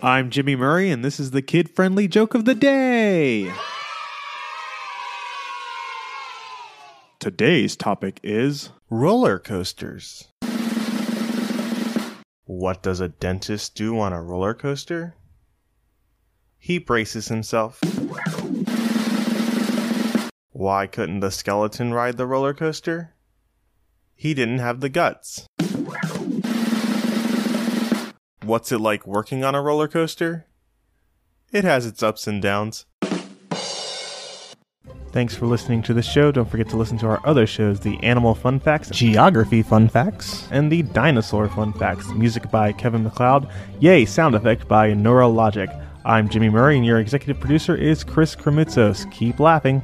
I'm Jimmy Murray, and this is the kid friendly joke of the day. Today's topic is Roller coasters. What does a dentist do on a roller coaster? He braces himself. Why couldn't the skeleton ride the roller coaster? He didn't have the guts. What's it like working on a roller coaster? It has its ups and downs. Thanks for listening to the show. Don't forget to listen to our other shows the Animal Fun Facts, Geography Fun Facts, and the Dinosaur Fun Facts. Music by Kevin MacLeod. Yay, sound effect by Neurologic. I'm Jimmy Murray, and your executive producer is Chris Kremitzos. Keep laughing.